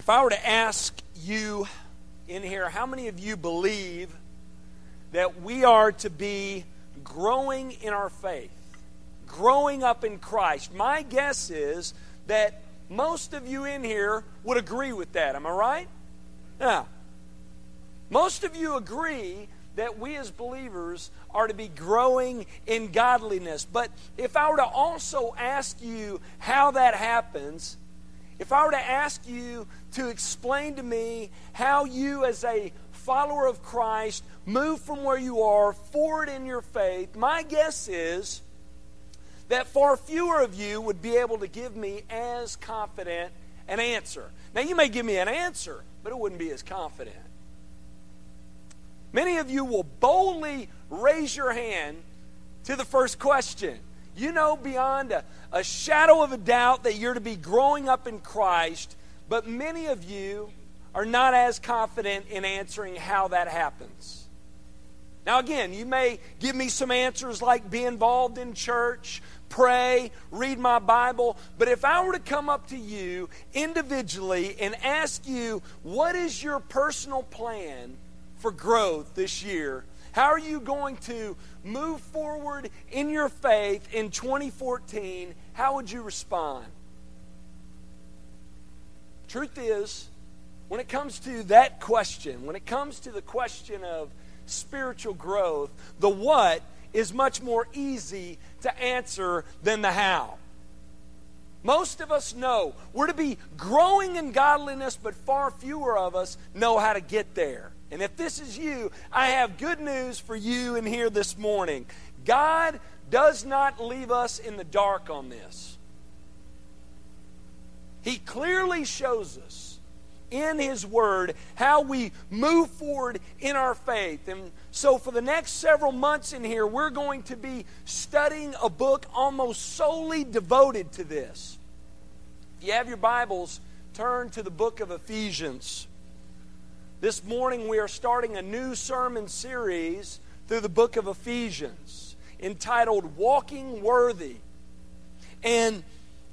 If I were to ask you in here, how many of you believe that we are to be growing in our faith, growing up in Christ? My guess is that most of you in here would agree with that. Am I right? Yeah. Most of you agree that we as believers are to be growing in godliness. But if I were to also ask you how that happens, if I were to ask you to explain to me how you, as a follower of Christ, move from where you are forward in your faith, my guess is that far fewer of you would be able to give me as confident an answer. Now, you may give me an answer, but it wouldn't be as confident. Many of you will boldly raise your hand to the first question. You know beyond a, a shadow of a doubt that you're to be growing up in Christ, but many of you are not as confident in answering how that happens. Now, again, you may give me some answers like be involved in church, pray, read my Bible, but if I were to come up to you individually and ask you, what is your personal plan for growth this year? How are you going to move forward in your faith in 2014? How would you respond? Truth is, when it comes to that question, when it comes to the question of spiritual growth, the what is much more easy to answer than the how. Most of us know we're to be growing in godliness, but far fewer of us know how to get there. And if this is you, I have good news for you in here this morning. God does not leave us in the dark on this. He clearly shows us in His Word how we move forward in our faith. And so, for the next several months in here, we're going to be studying a book almost solely devoted to this. If you have your Bibles, turn to the book of Ephesians. This morning we are starting a new sermon series through the book of Ephesians entitled Walking Worthy. And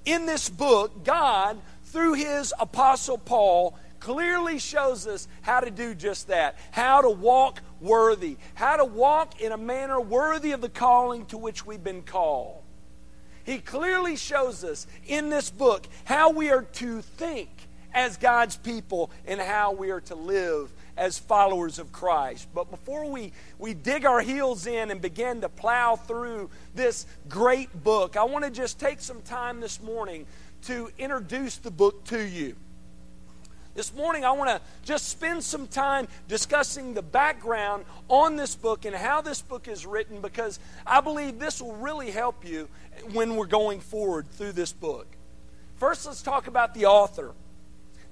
in this book, God, through his apostle Paul, clearly shows us how to do just that how to walk worthy, how to walk in a manner worthy of the calling to which we've been called. He clearly shows us in this book how we are to think as God's people and how we are to live as followers of Christ. But before we, we dig our heels in and begin to plow through this great book, I want to just take some time this morning to introduce the book to you. This morning, I want to just spend some time discussing the background on this book and how this book is written because I believe this will really help you when we're going forward through this book. First, let's talk about the author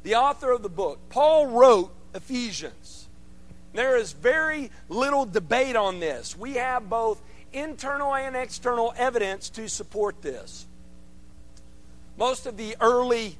the author of the book. Paul wrote Ephesians. There is very little debate on this. We have both internal and external evidence to support this. Most of the early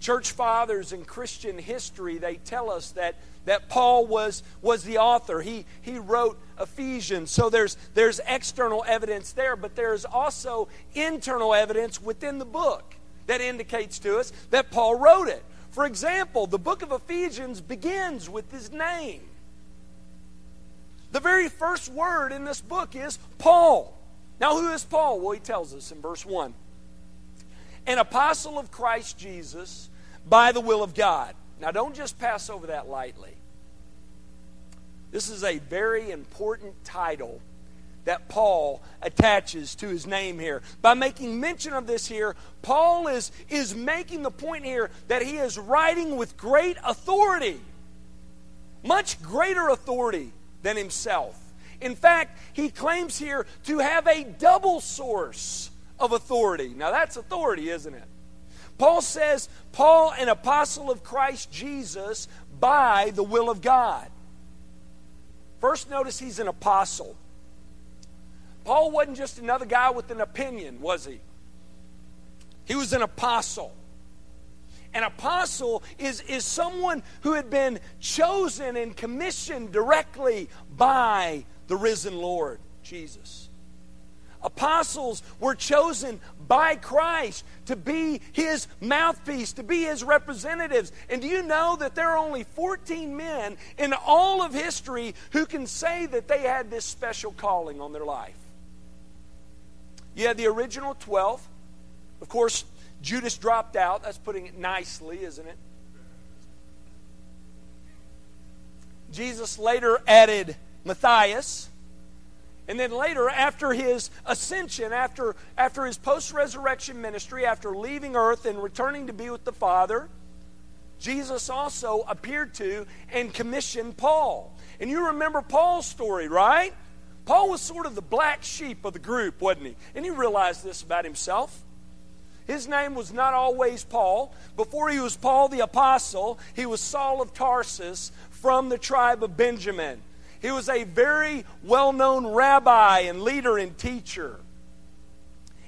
church fathers in Christian history, they tell us that, that Paul was, was the author. He, he wrote Ephesians. So there's, there's external evidence there, but there's also internal evidence within the book that indicates to us that Paul wrote it. For example, the book of Ephesians begins with his name. The very first word in this book is Paul. Now, who is Paul? Well, he tells us in verse 1 An apostle of Christ Jesus by the will of God. Now, don't just pass over that lightly. This is a very important title that Paul attaches to his name here. By making mention of this here, Paul is, is making the point here that he is writing with great authority, much greater authority than himself. In fact, he claims here to have a double source of authority. Now, that's authority, isn't it? Paul says, Paul, an apostle of Christ Jesus, by the will of God. First, notice he's an apostle. Paul wasn't just another guy with an opinion, was he? He was an apostle. An apostle is, is someone who had been chosen and commissioned directly by the risen Lord, Jesus. apostles were chosen by Christ to be his mouthpiece, to be his representatives. And do you know that there are only 14 men in all of history who can say that they had this special calling on their life? You had the original 12. Of course, Judas dropped out. That's putting it nicely, isn't it? Jesus later added Matthias. And then later, after his ascension, after, after his post resurrection ministry, after leaving earth and returning to be with the Father, Jesus also appeared to and commissioned Paul. And you remember Paul's story, right? Paul was sort of the black sheep of the group, wasn't he? And he realized this about himself. His name was not always Paul. Before he was Paul the Apostle, he was Saul of Tarsus from the tribe of Benjamin. He was a very well known rabbi and leader and teacher.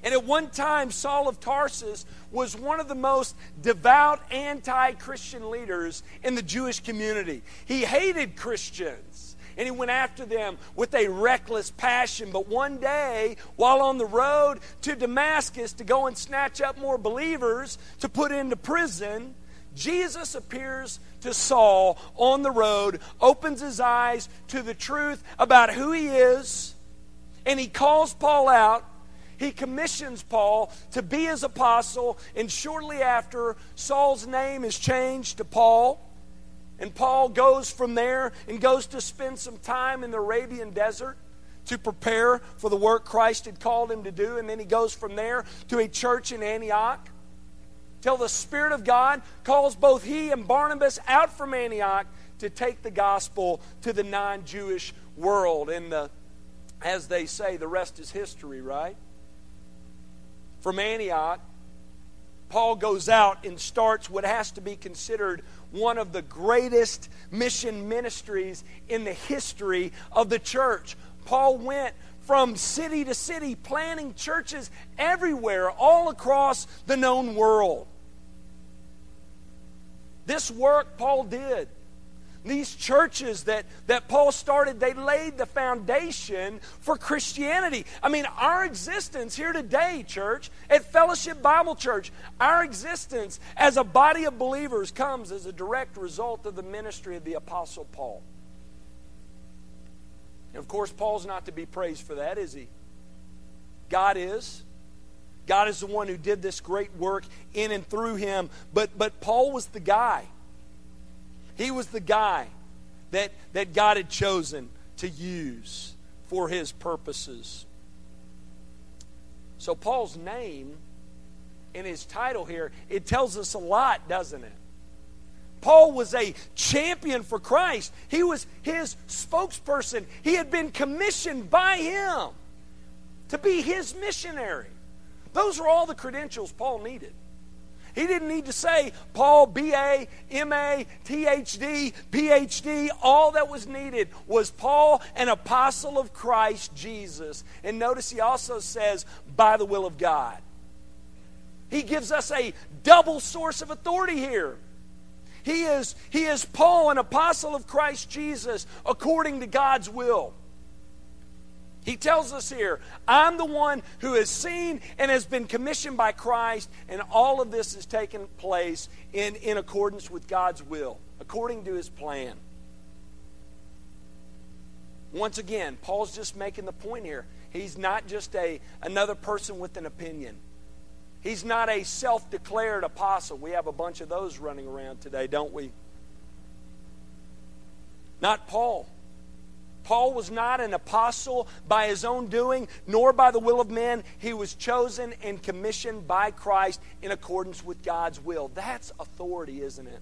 And at one time, Saul of Tarsus was one of the most devout anti Christian leaders in the Jewish community. He hated Christians and he went after them with a reckless passion. But one day, while on the road to Damascus to go and snatch up more believers to put into prison, Jesus appears to Saul on the road, opens his eyes to the truth about who he is, and he calls Paul out. He commissions Paul to be his apostle, and shortly after, Saul's name is changed to Paul. And Paul goes from there and goes to spend some time in the Arabian desert to prepare for the work Christ had called him to do. And then he goes from there to a church in Antioch till the Spirit of God calls both he and Barnabas out from Antioch to take the gospel to the non Jewish world. And the, as they say, the rest is history, right? From Antioch, Paul goes out and starts what has to be considered one of the greatest mission ministries in the history of the church. Paul went from city to city, planting churches everywhere, all across the known world. This work Paul did. These churches that, that Paul started, they laid the foundation for Christianity. I mean, our existence here today, church, at Fellowship Bible Church, our existence as a body of believers comes as a direct result of the ministry of the Apostle Paul. And of course, Paul's not to be praised for that, is he? God is. God is the one who did this great work in and through him. But, but Paul was the guy. He was the guy that, that God had chosen to use for his purposes. So, Paul's name and his title here, it tells us a lot, doesn't it? Paul was a champion for Christ. He was his spokesperson. He had been commissioned by him to be his missionary. Those were all the credentials Paul needed. He didn't need to say Paul, BA, MA, THD, PhD. All that was needed was Paul, an apostle of Christ Jesus. And notice he also says, by the will of God. He gives us a double source of authority here. He is, he is Paul, an apostle of Christ Jesus, according to God's will. He tells us here, I'm the one who has seen and has been commissioned by Christ, and all of this has taken place in, in accordance with God's will, according to his plan. Once again, Paul's just making the point here. He's not just a, another person with an opinion. He's not a self declared apostle. We have a bunch of those running around today, don't we? Not Paul. Paul was not an apostle by his own doing, nor by the will of men. He was chosen and commissioned by Christ in accordance with God's will. That's authority, isn't it?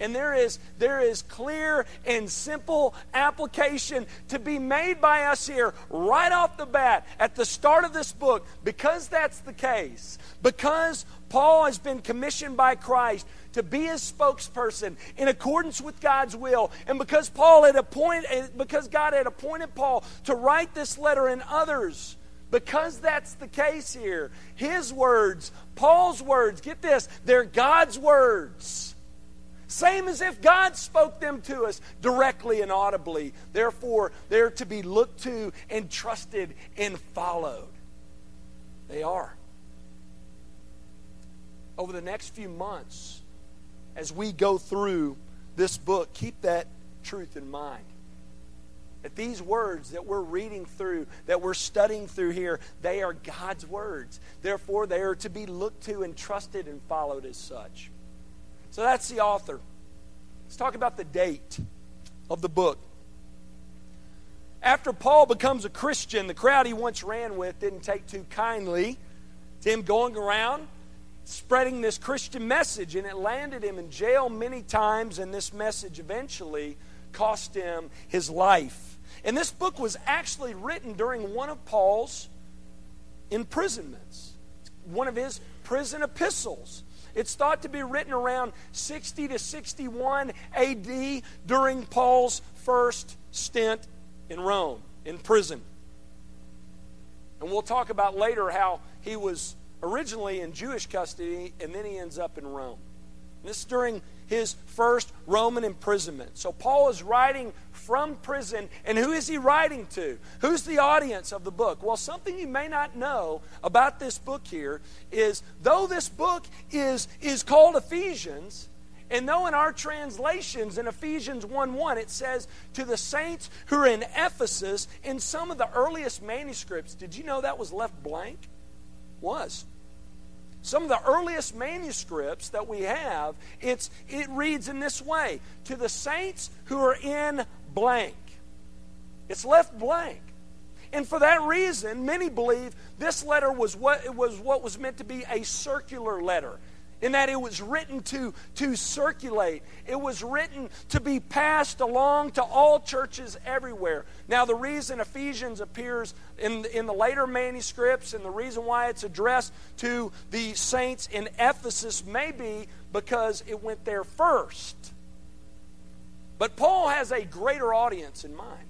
And there is, there is clear and simple application to be made by us here right off the bat at the start of this book. Because that's the case, because Paul has been commissioned by Christ to be his spokesperson in accordance with God's will. And because Paul had appointed eh, because God had appointed Paul to write this letter and others, because that's the case here, his words, Paul's words, get this, they're God's words same as if God spoke them to us directly and audibly. Therefore, they're to be looked to and trusted and followed. They are. Over the next few months, as we go through this book, keep that truth in mind. That these words that we're reading through, that we're studying through here, they are God's words. Therefore, they are to be looked to and trusted and followed as such. So that's the author. Let's talk about the date of the book. After Paul becomes a Christian, the crowd he once ran with didn't take too kindly to him going around spreading this Christian message, and it landed him in jail many times, and this message eventually cost him his life. And this book was actually written during one of Paul's imprisonments, one of his prison epistles. It's thought to be written around 60 to 61 AD during Paul's first stint in Rome, in prison. And we'll talk about later how he was originally in Jewish custody and then he ends up in Rome. This is during his first Roman imprisonment. So Paul is writing from prison, and who is he writing to? Who's the audience of the book? Well, something you may not know about this book here is though this book is, is called Ephesians, and though in our translations in Ephesians 1 1 it says to the saints who are in Ephesus, in some of the earliest manuscripts, did you know that was left blank? Was. Some of the earliest manuscripts that we have, it's, it reads in this way To the saints who are in blank. It's left blank. And for that reason, many believe this letter was what, was what was meant to be a circular letter in that it was written to, to circulate. It was written to be passed along to all churches everywhere. Now, the reason Ephesians appears in, in the later manuscripts and the reason why it's addressed to the saints in Ephesus may be because it went there first. But Paul has a greater audience in mind.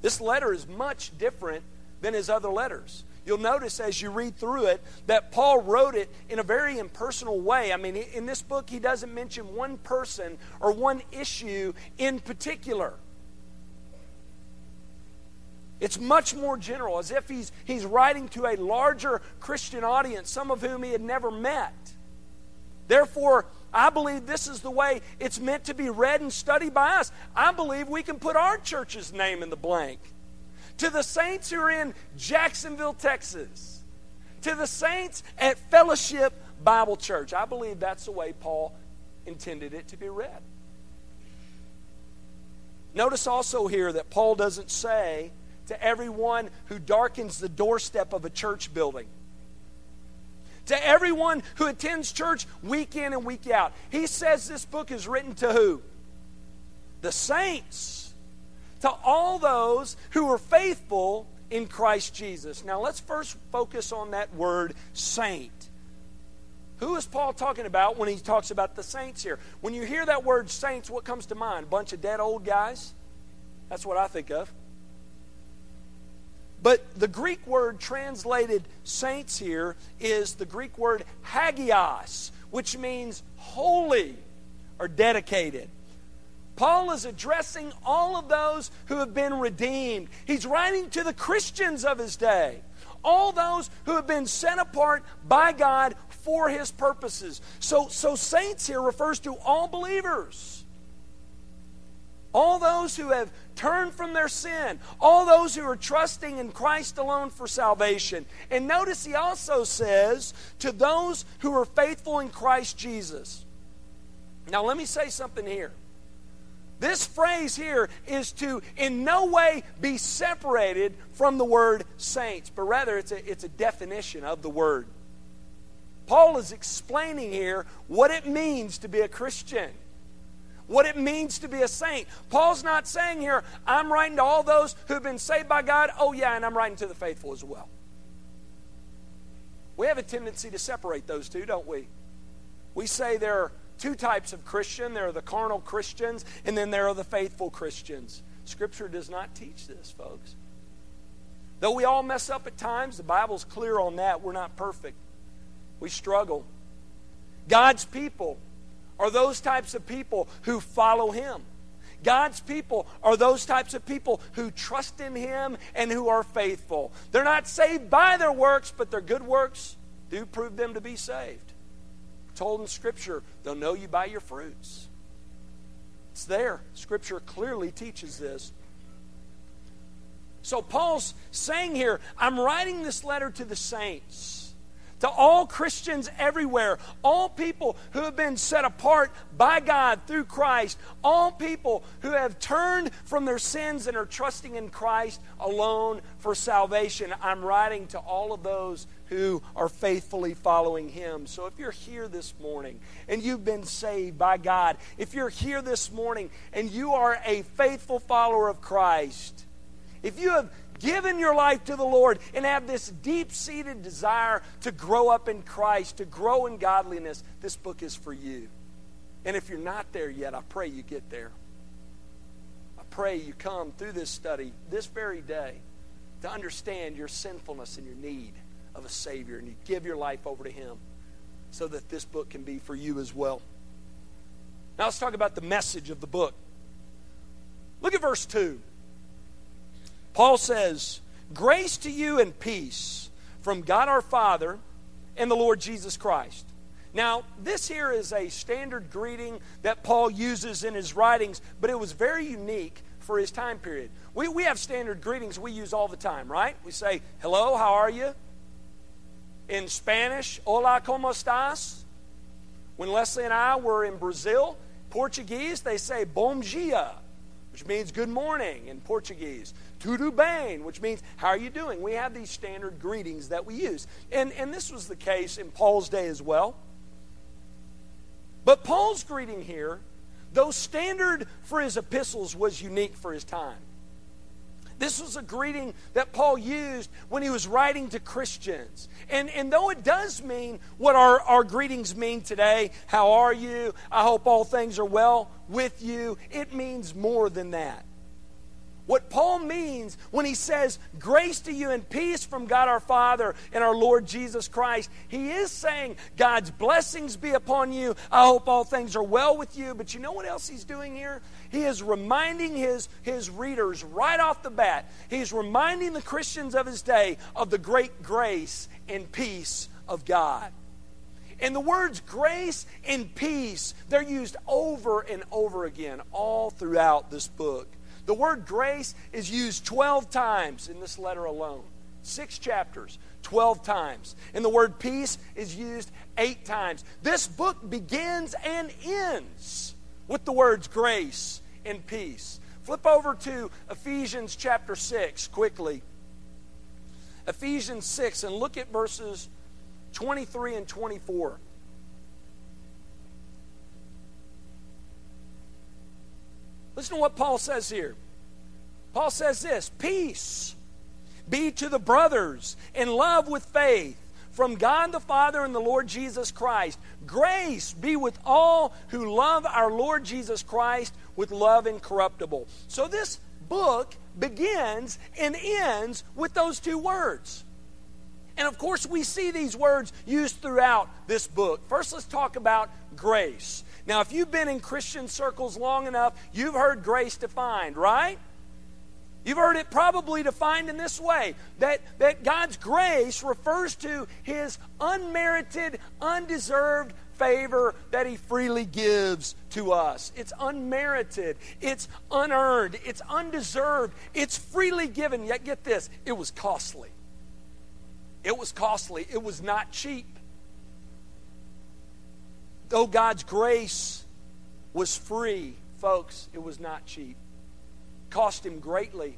This letter is much different than his other letters. You'll notice as you read through it that Paul wrote it in a very impersonal way. I mean, in this book, he doesn't mention one person or one issue in particular. It's much more general, as if he's, he's writing to a larger Christian audience, some of whom he had never met. Therefore, I believe this is the way it's meant to be read and studied by us. I believe we can put our church's name in the blank to the saints who are in Jacksonville, Texas, to the saints at Fellowship Bible Church. I believe that's the way Paul intended it to be read. Notice also here that Paul doesn't say to everyone who darkens the doorstep of a church building, to everyone who attends church week in and week out. He says this book is written to who? The saints to all those who are faithful in Christ Jesus. Now, let's first focus on that word saint. Who is Paul talking about when he talks about the saints here? When you hear that word saints, what comes to mind? A bunch of dead old guys? That's what I think of. But the Greek word translated saints here is the Greek word hagios, which means holy or dedicated. Paul is addressing all of those who have been redeemed. He's writing to the Christians of his day, all those who have been set apart by God for his purposes. So, so saints here refers to all believers. All those who have turned from their sin, all those who are trusting in Christ alone for salvation. And notice he also says, to those who are faithful in Christ Jesus. Now, let me say something here. This phrase here is to in no way be separated from the word saints, but rather it's a, it's a definition of the word. Paul is explaining here what it means to be a Christian, what it means to be a saint. Paul's not saying here, I'm writing to all those who've been saved by God. Oh, yeah, and I'm writing to the faithful as well. We have a tendency to separate those two, don't we? We say there are two types of Christian there are the carnal Christians, and then there are the faithful Christians. Scripture does not teach this, folks. Though we all mess up at times, the Bible's clear on that. We're not perfect, we struggle. God's people are those types of people who follow Him. God's people are those types of people who trust in Him and who are faithful. They're not saved by their works, but their good works do prove them to be saved. Told in Scripture, they'll know you by your fruits. It's there. Scripture clearly teaches this. So Paul's saying here, I'm writing this letter to the saints to all Christians everywhere, all people who have been set apart by God through Christ, all people who have turned from their sins and are trusting in Christ alone for salvation. I'm writing to all of those who are faithfully following Him. So if you're here this morning and you've been saved by God, if you're here this morning and you are a faithful follower of Christ, if you have given your life to the Lord and have this deep seated desire to grow up in Christ, to grow in godliness, this book is for you. And if you're not there yet, I pray you get there. I pray you come through this study this very day to understand your sinfulness and your need of a Savior, and you give your life over to Him so that this book can be for you as well. Now let's talk about the message of the book. Look at verse 2. Paul says, Grace to you and peace from God our Father and the Lord Jesus Christ. Now, this here is a standard greeting that Paul uses in his writings, but it was very unique for his time period. We, we have standard greetings we use all the time, right? We say, hello, how are you? In Spanish, hola, ¿cómo estás? When Leslie and I were in Brazil, Portuguese, they say bom dia, which means good morning in Portuguese. Tudo bem, which means, how are you doing? We have these standard greetings that we use. And, and this was the case in Paul's day as well. But Paul's greeting here, though standard for his epistles, was unique for his time. This was a greeting that Paul used when he was writing to Christians. And, and though it does mean what our, our greetings mean today, how are you? I hope all things are well with you, it means more than that. What Paul means when he says, Grace to you and peace from God our Father and our Lord Jesus Christ, he is saying, God's blessings be upon you. I hope all things are well with you. But you know what else he's doing here? He is reminding his, his readers right off the bat, he's reminding the Christians of his day of the great grace and peace of God. And the words grace and peace, they're used over and over again all throughout this book. The word grace is used 12 times in this letter alone. Six chapters, 12 times. And the word peace is used eight times. This book begins and ends with the words grace and peace. Flip over to Ephesians chapter 6 quickly. Ephesians 6, and look at verses 23 and 24. Listen to what Paul says here. Paul says this Peace be to the brothers in love with faith from God the Father and the Lord Jesus Christ. Grace be with all who love our Lord Jesus Christ with love incorruptible. So this book begins and ends with those two words. And of course, we see these words used throughout this book. First, let's talk about grace. Now, if you've been in Christian circles long enough, you've heard grace defined, right? You've heard it probably defined in this way that, that God's grace refers to his unmerited, undeserved favor that he freely gives to us. It's unmerited, it's unearned, it's undeserved, it's freely given. Yet, get this it was costly. It was costly, it was not cheap though God's grace was free, folks, it was not cheap. It cost him greatly.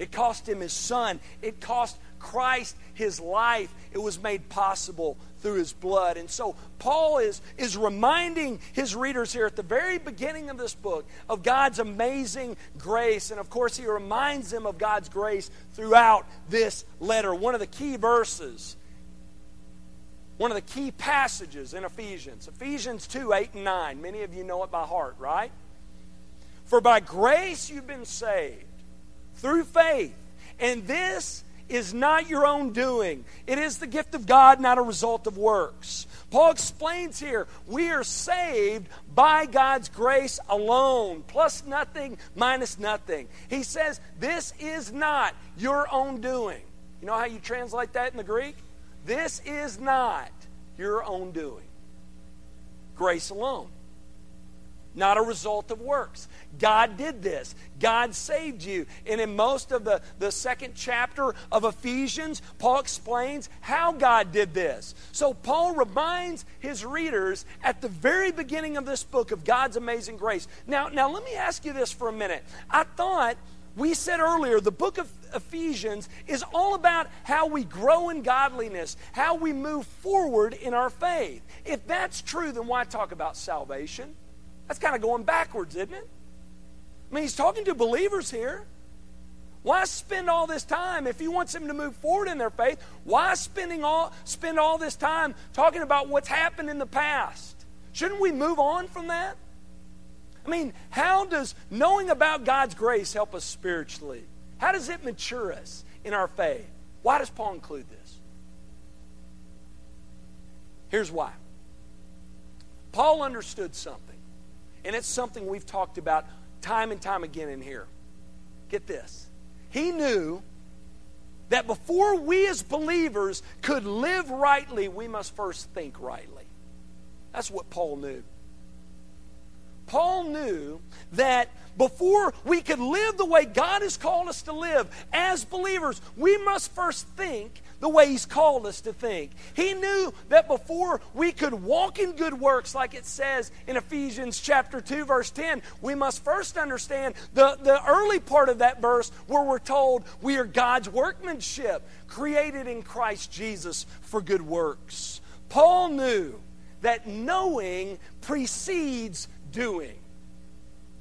It cost him his son. It cost Christ his life. It was made possible through his blood. And so Paul is, is reminding his readers here at the very beginning of this book of God's amazing grace. And of course, he reminds them of God's grace throughout this letter. One of the key verses one of the key passages in Ephesians. Ephesians 2 8 and 9. Many of you know it by heart, right? For by grace you've been saved through faith, and this is not your own doing. It is the gift of God, not a result of works. Paul explains here we are saved by God's grace alone, plus nothing, minus nothing. He says this is not your own doing. You know how you translate that in the Greek? This is not your own doing. Grace alone not a result of works. God did this. God saved you. And in most of the, the second chapter of Ephesians, Paul explains how God did this. So Paul reminds his readers at the very beginning of this book of God's amazing grace. Now, now let me ask you this for a minute. I thought we said earlier the book of Ephesians is all about how we grow in godliness, how we move forward in our faith. If that's true, then why talk about salvation? That's kind of going backwards, isn't it? I mean, he's talking to believers here. Why spend all this time if he wants them to move forward in their faith? Why spending all spend all this time talking about what's happened in the past? Shouldn't we move on from that? I mean, how does knowing about God's grace help us spiritually? How does it mature us in our faith? Why does Paul include this? Here's why. Paul understood something. And it's something we've talked about time and time again in here. Get this. He knew that before we as believers could live rightly, we must first think rightly. That's what Paul knew. Paul knew that before we could live the way God has called us to live as believers, we must first think the way He's called us to think. He knew that before we could walk in good works, like it says in Ephesians chapter 2, verse 10, we must first understand the, the early part of that verse where we're told we are God's workmanship, created in Christ Jesus for good works. Paul knew that knowing precedes doing.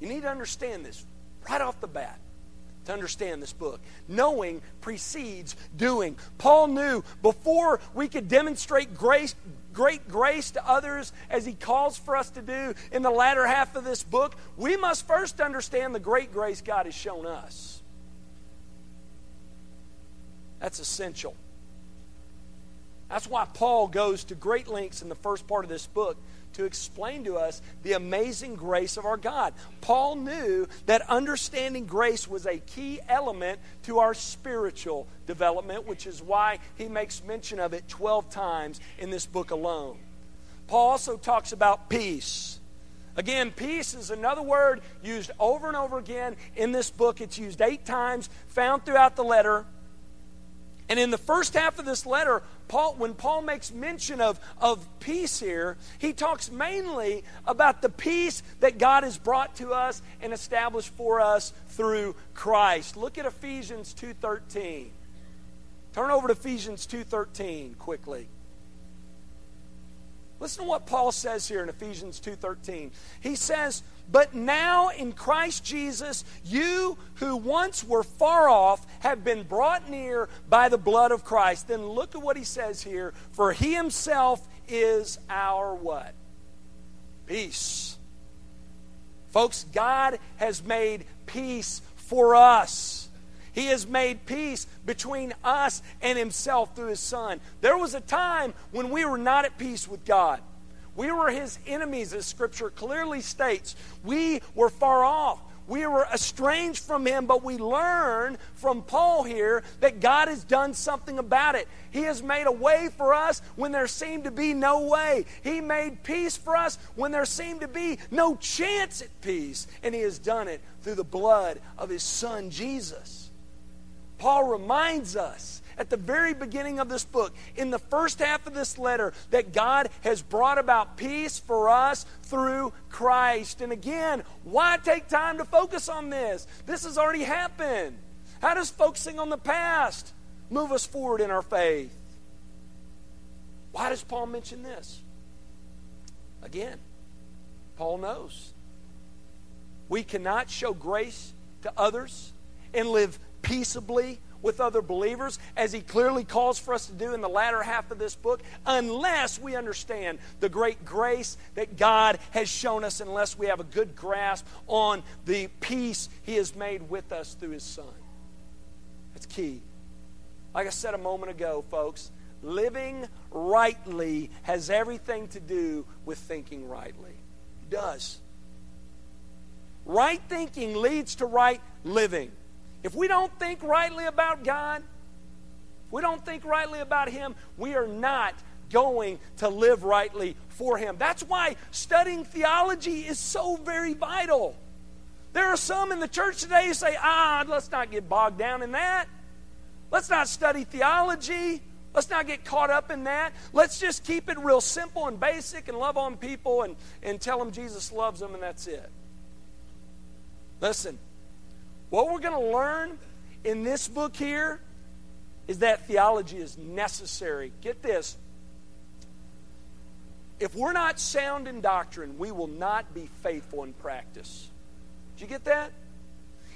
You need to understand this right off the bat to understand this book. Knowing precedes doing. Paul knew before we could demonstrate grace, great grace to others as he calls for us to do in the latter half of this book, we must first understand the great grace God has shown us. That's essential. That's why Paul goes to great lengths in the first part of this book to explain to us the amazing grace of our God. Paul knew that understanding grace was a key element to our spiritual development, which is why he makes mention of it 12 times in this book alone. Paul also talks about peace. Again, peace is another word used over and over again in this book. It's used eight times, found throughout the letter. And in the first half of this letter, Paul, when Paul makes mention of, of peace here, he talks mainly about the peace that God has brought to us and established for us through Christ. Look at Ephesians 2.13. Turn over to Ephesians 2.13 quickly. Listen to what Paul says here in Ephesians 2:13. He says, "But now in Christ Jesus, you who once were far off have been brought near by the blood of Christ." Then look at what he says here, "For he himself is our what? Peace." Folks, God has made peace for us. He has made peace between us and Himself through His Son. There was a time when we were not at peace with God. We were His enemies, as Scripture clearly states. We were far off. We were estranged from Him, but we learn from Paul here that God has done something about it. He has made a way for us when there seemed to be no way. He made peace for us when there seemed to be no chance at peace. And He has done it through the blood of His Son, Jesus. Paul reminds us at the very beginning of this book, in the first half of this letter, that God has brought about peace for us through Christ. And again, why take time to focus on this? This has already happened. How does focusing on the past move us forward in our faith? Why does Paul mention this? Again, Paul knows. We cannot show grace to others and live peaceably with other believers, as he clearly calls for us to do in the latter half of this book, unless we understand the great grace that God has shown us, unless we have a good grasp on the peace he has made with us through his Son. That's key. Like I said a moment ago, folks, living rightly has everything to do with thinking rightly. It does. Right thinking leads to right living. If we don't think rightly about God, if we don't think rightly about Him, we are not going to live rightly for Him. That's why studying theology is so very vital. There are some in the church today who say, ah, let's not get bogged down in that. Let's not study theology. Let's not get caught up in that. Let's just keep it real simple and basic and love on people and, and tell them Jesus loves them and that's it. Listen, what we're going to learn in this book here is that theology is necessary. Get this. If we're not sound in doctrine, we will not be faithful in practice. Did you get that?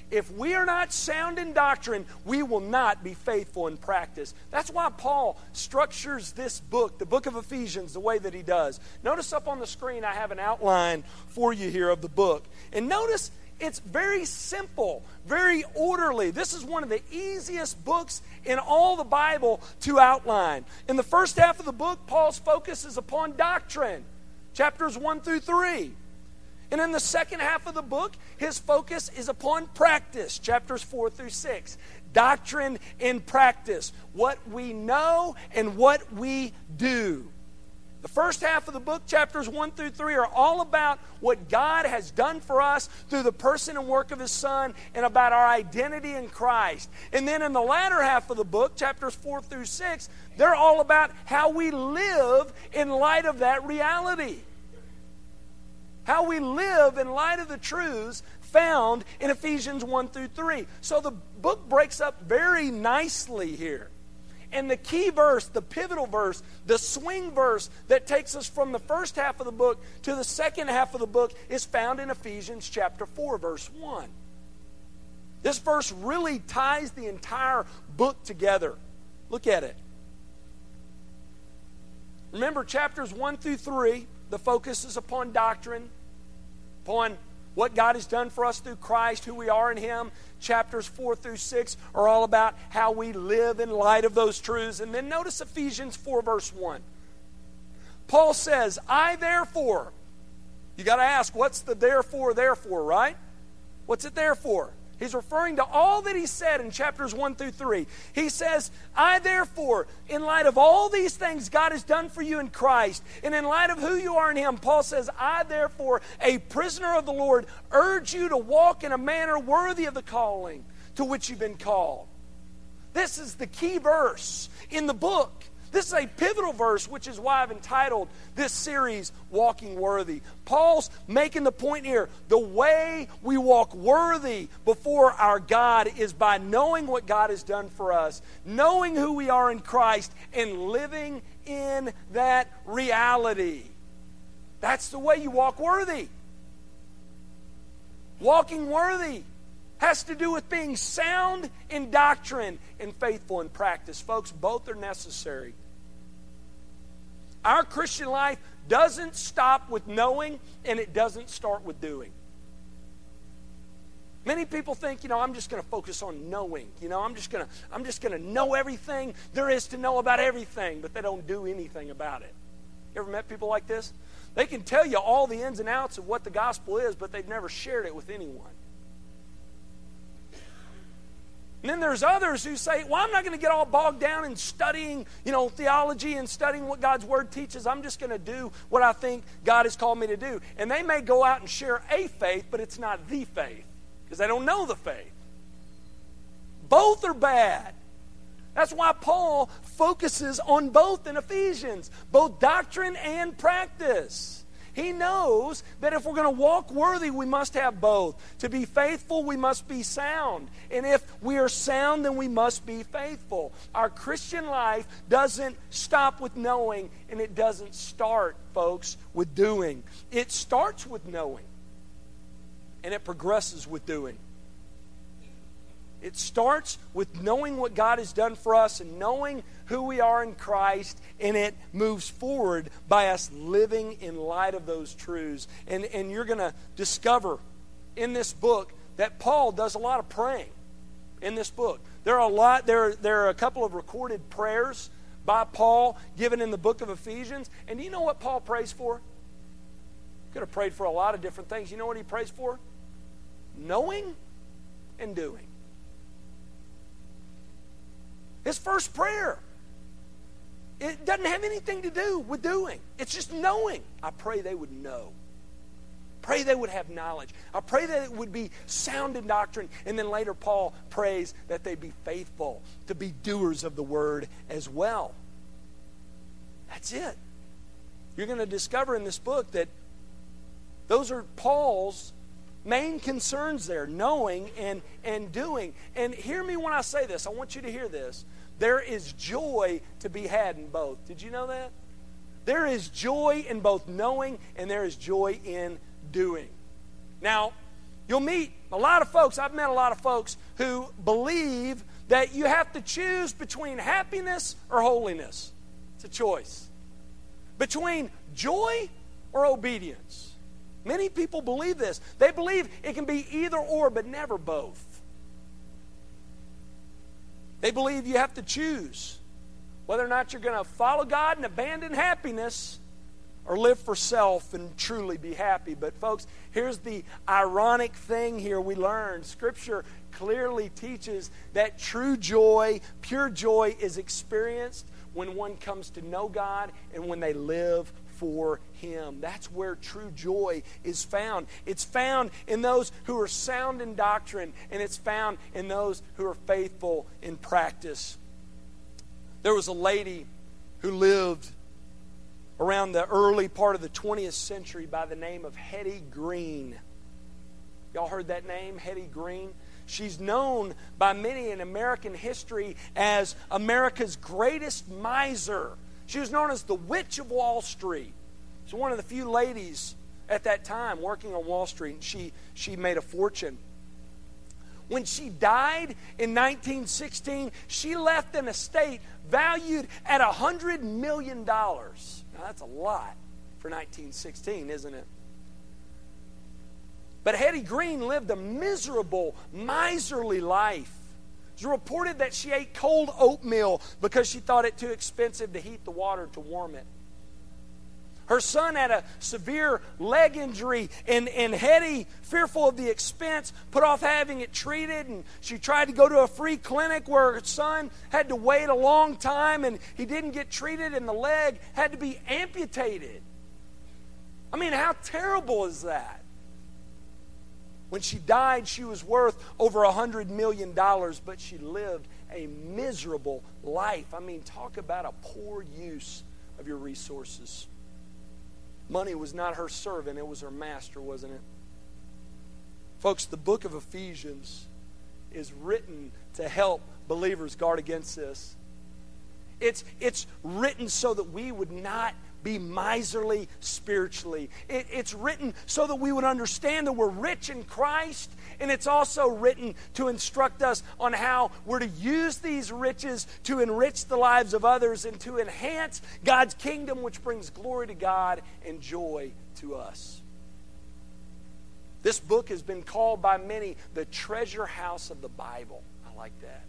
If we are not sound in doctrine, we will not be faithful in practice. That's why Paul structures this book, the book of Ephesians, the way that he does. Notice up on the screen, I have an outline for you here of the book. And notice it's very simple, very orderly. This is one of the easiest books in all the Bible to outline. In the first half of the book, Paul's focus is upon doctrine, chapters 1 through 3. And in the second half of the book, his focus is upon practice, chapters 4 through 6. Doctrine and practice, what we know and what we do. The first half of the book, chapters 1 through 3, are all about what God has done for us through the person and work of His Son and about our identity in Christ. And then in the latter half of the book, chapters 4 through 6, they're all about how we live in light of that reality how we live in light of the truths found in Ephesians 1 through 3. So the book breaks up very nicely here. And the key verse, the pivotal verse, the swing verse that takes us from the first half of the book to the second half of the book is found in Ephesians chapter 4, verse 1. This verse really ties the entire book together. Look at it. Remember, chapters 1 through 3, the focus is upon doctrine upon what God has done for us through Christ, who we are in Him. Chapters 4 through 6 are all about how we live in light of those truths. And then notice Ephesians 4, verse 1. Paul says, I therefore, you got to ask, what's the therefore, therefore, right? What's it there for? He's referring to all that he said in chapters 1 through 3. He says, I therefore, in light of all these things God has done for you in Christ, and in light of who you are in Him, Paul says, I therefore, a prisoner of the Lord, urge you to walk in a manner worthy of the calling to which you've been called. This is the key verse in the book. This is a pivotal verse, which is why I've entitled this series Walking Worthy. Paul's making the point here the way we walk worthy before our God is by knowing what God has done for us, knowing who we are in Christ, and living in that reality. That's the way you walk worthy. Walking worthy has to do with being sound in doctrine and faithful in practice. Folks, both are necessary. Our Christian life doesn't stop with knowing and it doesn't start with doing. Many people think, you know, I'm just going to focus on knowing. You know, I'm just going to I'm just going to know everything there is to know about everything, but they don't do anything about it. You ever met people like this? They can tell you all the ins and outs of what the gospel is, but they've never shared it with anyone. And then there's others who say, well, I'm not going to get all bogged down in studying, you know, theology and studying what God's Word teaches. I'm just going to do what I think God has called me to do. And they may go out and share a faith, but it's not the faith because they don't know the faith. Both are bad. That's why Paul focuses on both in Ephesians, both doctrine and practice. He knows that if we're going to walk worthy, we must have both. To be faithful, we must be sound. And if we are sound, then we must be faithful. Our Christian life doesn't stop with knowing, and it doesn't start, folks, with doing. It starts with knowing, and it progresses with doing. It starts with knowing what God has done for us and knowing who we are in Christ, and it moves forward by us living in light of those truths. And, and you're going to discover in this book that Paul does a lot of praying. in this book. There are a lot, there, there are a couple of recorded prayers by Paul given in the book of Ephesians. And do you know what Paul prays for? Could have prayed for a lot of different things. You know what he prays for? Knowing and doing. His first prayer. It doesn't have anything to do with doing. It's just knowing. I pray they would know. Pray they would have knowledge. I pray that it would be sound in doctrine. And then later, Paul prays that they be faithful, to be doers of the word as well. That's it. You're going to discover in this book that those are Paul's main concerns there knowing and, and doing. And hear me when I say this. I want you to hear this. There is joy to be had in both. Did you know that? There is joy in both knowing and there is joy in doing. Now, you'll meet a lot of folks, I've met a lot of folks who believe that you have to choose between happiness or holiness. It's a choice. Between joy or obedience. Many people believe this. They believe it can be either or, but never both. They believe you have to choose whether or not you're going to follow God and abandon happiness or live for self and truly be happy. But, folks, here's the ironic thing here we learn Scripture clearly teaches that true joy, pure joy, is experienced when one comes to know God and when they live for Him. That's where true joy is found. It's found in those who are sound in doctrine, and it's found in those who are faithful in practice. There was a lady who lived around the early part of the 20th century by the name of Hetty Green. Y'all heard that name, Hetty Green? She's known by many in American history as America's greatest miser. She was known as the Witch of Wall Street. She's one of the few ladies at that time working on Wall Street, and she, she made a fortune. When she died in 1916, she left an estate valued at $100 million. Now, that's a lot for 1916, isn't it? But Hetty Green lived a miserable, miserly life. It's reported that she ate cold oatmeal because she thought it too expensive to heat the water to warm it. Her son had a severe leg injury, and, and Hetty, fearful of the expense, put off having it treated. And she tried to go to a free clinic where her son had to wait a long time and he didn't get treated, and the leg had to be amputated. I mean, how terrible is that? When she died, she was worth over a $100 million, but she lived a miserable life. I mean, talk about a poor use of your resources. Money was not her servant, it was her master, wasn't it? Folks, the book of Ephesians is written to help believers guard against this. It's, it's written so that we would not be miserly spiritually. It, it's written so that we would understand that we're rich in Christ, and it's also written to instruct us on how we're to use these riches to enrich the lives of others and to enhance God's kingdom, which brings glory to God and joy to us. This book has been called by many the treasure house of the Bible. I like that.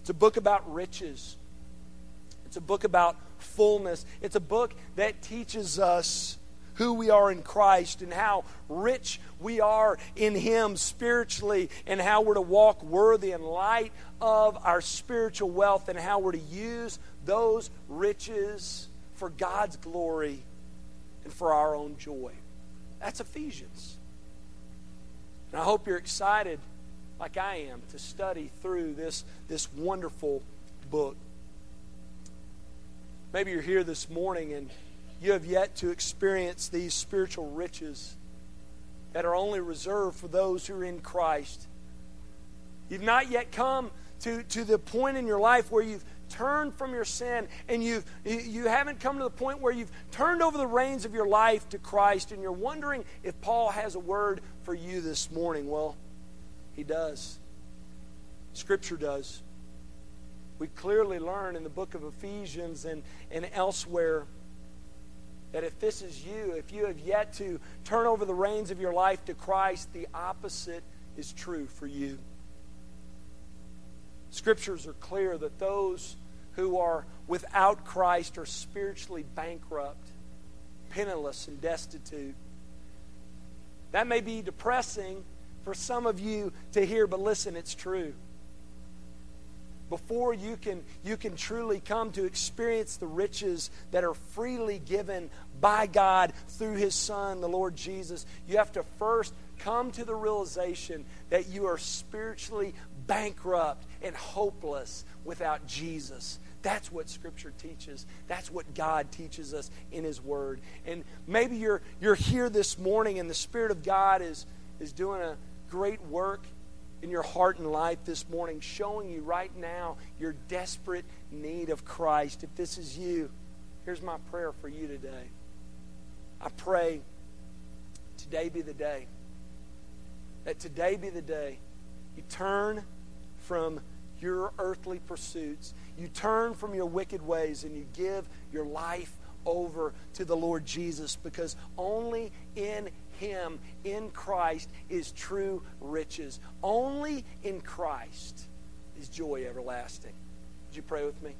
It's a book about riches. It's a book about fullness. It's a book that teaches us who we are in Christ and how rich we are in Him spiritually and how we're to walk worthy in light of our spiritual wealth and how we're to use those riches for God's glory and for our own joy. That's Ephesians. And I hope you're excited, like I am, to study through this, this wonderful book. Maybe you're here this morning and you have yet to experience these spiritual riches that are only reserved for those who are in Christ. You've not yet come to, to the point in your life where you've turned from your sin and you've, you haven't come to the point where you've turned over the reins of your life to Christ and you're wondering if Paul has a word for you this morning. Well, he does. Scripture does we clearly learn in the book of Ephesians and, and elsewhere that if this is you, if you have yet to turn over the reins of your life to Christ, the opposite is true for you. Scriptures are clear that those who are without Christ are spiritually bankrupt, penniless, and destitute. That may be depressing for some of you to hear, but listen, it's true. Before you can, you can truly come to experience the riches that are freely given by God through His Son, the Lord Jesus, you have to first come to the realization that you are spiritually bankrupt and hopeless without Jesus. That's what Scripture teaches. That's what God teaches us in His Word. And maybe you're, you're here this morning and the Spirit of God is, is doing a great work in your heart and life this morning, showing you right now your desperate need of Christ. If this is you, here's my prayer for you today. I pray today be the day. That today be the day you turn from your earthly pursuits. You turn from your wicked ways and you give your life over to the Lord Jesus because only in Him, in Christ, is true riches. Only in Christ is joy everlasting. Would you pray with me?